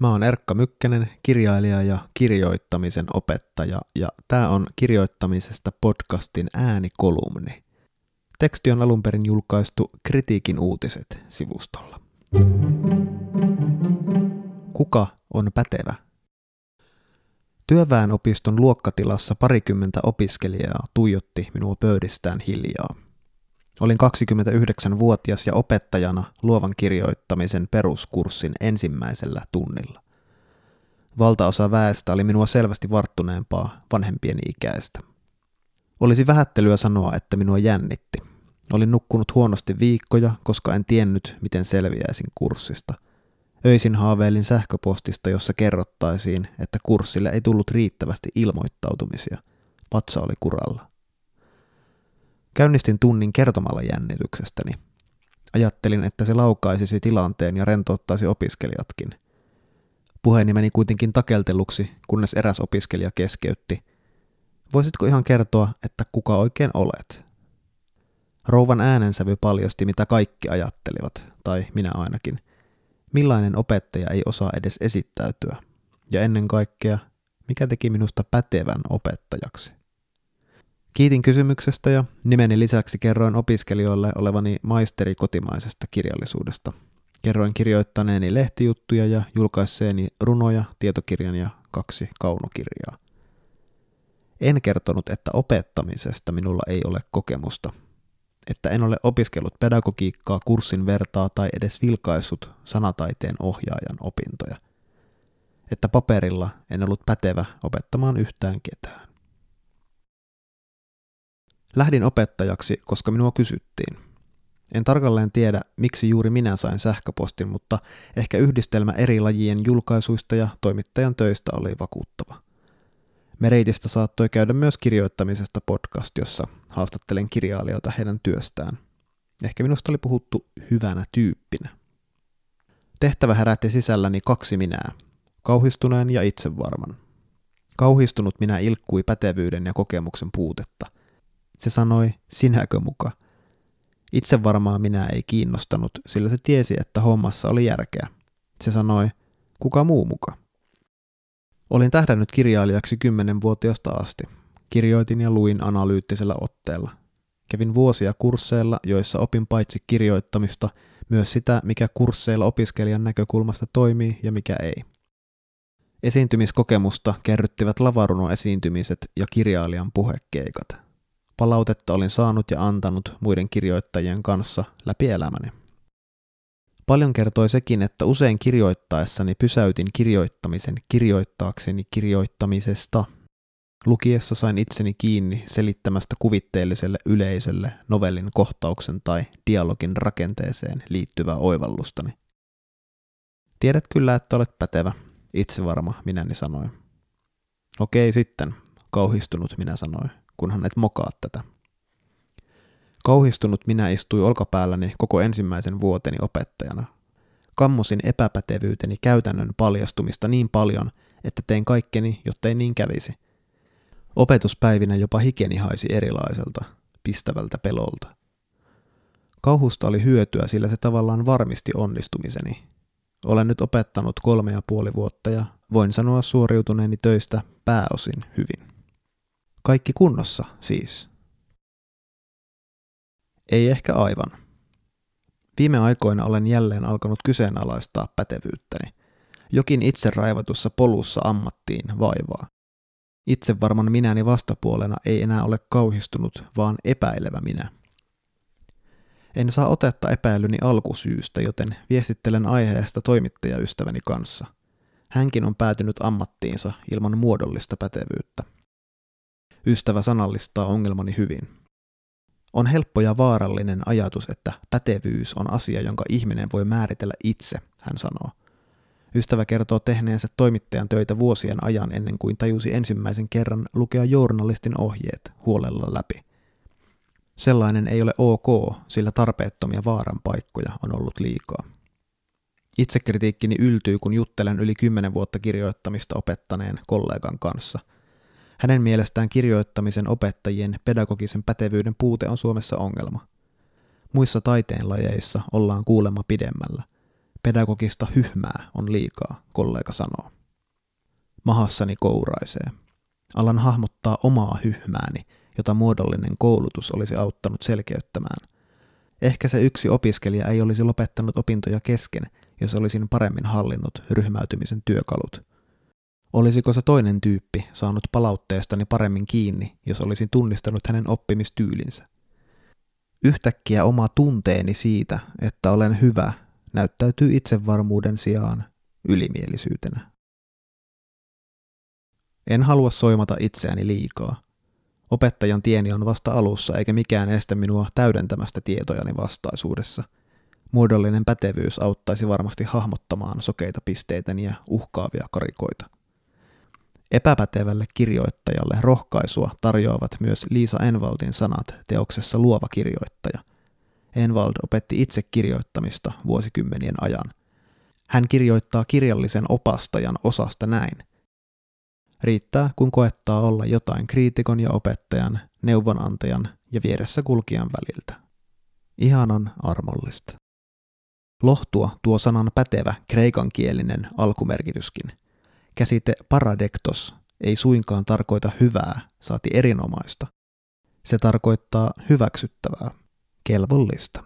Mä oon Erkka Mykkänen, kirjailija ja kirjoittamisen opettaja, ja tämä on kirjoittamisesta podcastin äänikolumni. Teksti on alun perin julkaistu Kritiikin uutiset sivustolla. Kuka on pätevä? Työväenopiston luokkatilassa parikymmentä opiskelijaa tuijotti minua pöydistään hiljaa. Olin 29-vuotias ja opettajana luovan kirjoittamisen peruskurssin ensimmäisellä tunnilla. Valtaosa väestä oli minua selvästi varttuneempaa vanhempien ikäistä. Olisi vähättelyä sanoa, että minua jännitti. Olin nukkunut huonosti viikkoja, koska en tiennyt, miten selviäisin kurssista. Öisin haaveilin sähköpostista, jossa kerrottaisiin, että kurssille ei tullut riittävästi ilmoittautumisia. Patsa oli kuralla. Käynnistin tunnin kertomalla jännityksestäni. Ajattelin, että se laukaisisi tilanteen ja rentouttaisi opiskelijatkin. Puheeni meni kuitenkin takelteluksi, kunnes eräs opiskelija keskeytti. Voisitko ihan kertoa, että kuka oikein olet? Rouvan äänensävy paljasti, mitä kaikki ajattelivat, tai minä ainakin. Millainen opettaja ei osaa edes esittäytyä? Ja ennen kaikkea, mikä teki minusta pätevän opettajaksi? Kiitin kysymyksestä ja nimeni lisäksi kerroin opiskelijoille olevani maisteri kotimaisesta kirjallisuudesta. Kerroin kirjoittaneeni lehtijuttuja ja julkaisseeni runoja, tietokirjan ja kaksi kaunokirjaa. En kertonut, että opettamisesta minulla ei ole kokemusta, että en ole opiskellut pedagogiikkaa kurssin vertaa tai edes vilkaissut sanataiteen ohjaajan opintoja, että paperilla en ollut pätevä opettamaan yhtään ketään. Lähdin opettajaksi, koska minua kysyttiin. En tarkalleen tiedä, miksi juuri minä sain sähköpostin, mutta ehkä yhdistelmä eri lajien julkaisuista ja toimittajan töistä oli vakuuttava. Mereitistä saattoi käydä myös kirjoittamisesta podcast, jossa haastattelen kirjailijoita heidän työstään. Ehkä minusta oli puhuttu hyvänä tyyppinä. Tehtävä herätti sisälläni kaksi minää, kauhistuneen ja itsevarman. Kauhistunut minä ilkkui pätevyyden ja kokemuksen puutetta – se sanoi, sinäkö muka? Itse varmaan minä ei kiinnostanut, sillä se tiesi, että hommassa oli järkeä. Se sanoi, kuka muu muka? Olin tähdännyt kirjailijaksi kymmenenvuotiaasta asti. Kirjoitin ja luin analyyttisellä otteella. Kävin vuosia kursseilla, joissa opin paitsi kirjoittamista, myös sitä, mikä kursseilla opiskelijan näkökulmasta toimii ja mikä ei. Esiintymiskokemusta kerryttivät lavaruno-esiintymiset ja kirjailijan puhekeikat. Palautetta olin saanut ja antanut muiden kirjoittajien kanssa läpi elämäni. Paljon kertoi sekin, että usein kirjoittaessani pysäytin kirjoittamisen kirjoittaakseni kirjoittamisesta. Lukiessa sain itseni kiinni selittämästä kuvitteelliselle yleisölle novellin kohtauksen tai dialogin rakenteeseen liittyvää oivallustani. Tiedät kyllä, että olet pätevä, itse varma, minäni sanoi. Okei sitten, kauhistunut minä sanoin kunhan et mokaa tätä. Kauhistunut minä istui olkapäälläni koko ensimmäisen vuoteni opettajana. Kammosin epäpätevyyteni käytännön paljastumista niin paljon, että tein kaikkeni, jottei niin kävisi. Opetuspäivinä jopa hikeni haisi erilaiselta, pistävältä pelolta. Kauhusta oli hyötyä, sillä se tavallaan varmisti onnistumiseni. Olen nyt opettanut kolme ja puoli vuotta ja voin sanoa suoriutuneeni töistä pääosin hyvin. Kaikki kunnossa siis. Ei ehkä aivan. Viime aikoina olen jälleen alkanut kyseenalaistaa pätevyyttäni. Jokin itse raivatussa polussa ammattiin vaivaa. Itse varman minäni vastapuolena ei enää ole kauhistunut, vaan epäilevä minä. En saa otetta epäilyni alkusyystä, joten viestittelen aiheesta toimittajaystäväni kanssa. Hänkin on päätynyt ammattiinsa ilman muodollista pätevyyttä. Ystävä sanallistaa ongelmani hyvin. On helppo ja vaarallinen ajatus, että pätevyys on asia, jonka ihminen voi määritellä itse, hän sanoo. Ystävä kertoo tehneensä toimittajan töitä vuosien ajan ennen kuin tajusi ensimmäisen kerran lukea journalistin ohjeet huolella läpi. Sellainen ei ole ok, sillä tarpeettomia vaaran paikkoja on ollut liikaa. Itsekritiikkini yltyy, kun juttelen yli kymmenen vuotta kirjoittamista opettaneen kollegan kanssa – hänen mielestään kirjoittamisen opettajien pedagogisen pätevyyden puute on Suomessa ongelma. Muissa taiteenlajeissa ollaan kuulemma pidemmällä. Pedagogista hyhmää on liikaa, kollega sanoo. Mahassani kouraisee. Alan hahmottaa omaa hyhmääni, jota muodollinen koulutus olisi auttanut selkeyttämään. Ehkä se yksi opiskelija ei olisi lopettanut opintoja kesken, jos olisin paremmin hallinnut ryhmäytymisen työkalut. Olisiko se toinen tyyppi saanut palautteestani paremmin kiinni, jos olisin tunnistanut hänen oppimistyylinsä? Yhtäkkiä oma tunteeni siitä, että olen hyvä, näyttäytyy itsevarmuuden sijaan ylimielisyytenä. En halua soimata itseäni liikaa. Opettajan tieni on vasta alussa, eikä mikään estä minua täydentämästä tietojani vastaisuudessa. Muodollinen pätevyys auttaisi varmasti hahmottamaan sokeita pisteitäni ja uhkaavia karikoita. Epäpätevälle kirjoittajalle rohkaisua tarjoavat myös Liisa Envaldin sanat teoksessa Luova kirjoittaja. Envald opetti itse kirjoittamista vuosikymmenien ajan. Hän kirjoittaa kirjallisen opastajan osasta näin. Riittää, kun koettaa olla jotain kriitikon ja opettajan, neuvonantajan ja vieressä kulkijan väliltä. Ihanan armollista. Lohtua tuo sanan pätevä kreikankielinen alkumerkityskin – Käsite paradektos ei suinkaan tarkoita hyvää, saati erinomaista. Se tarkoittaa hyväksyttävää, kelvollista.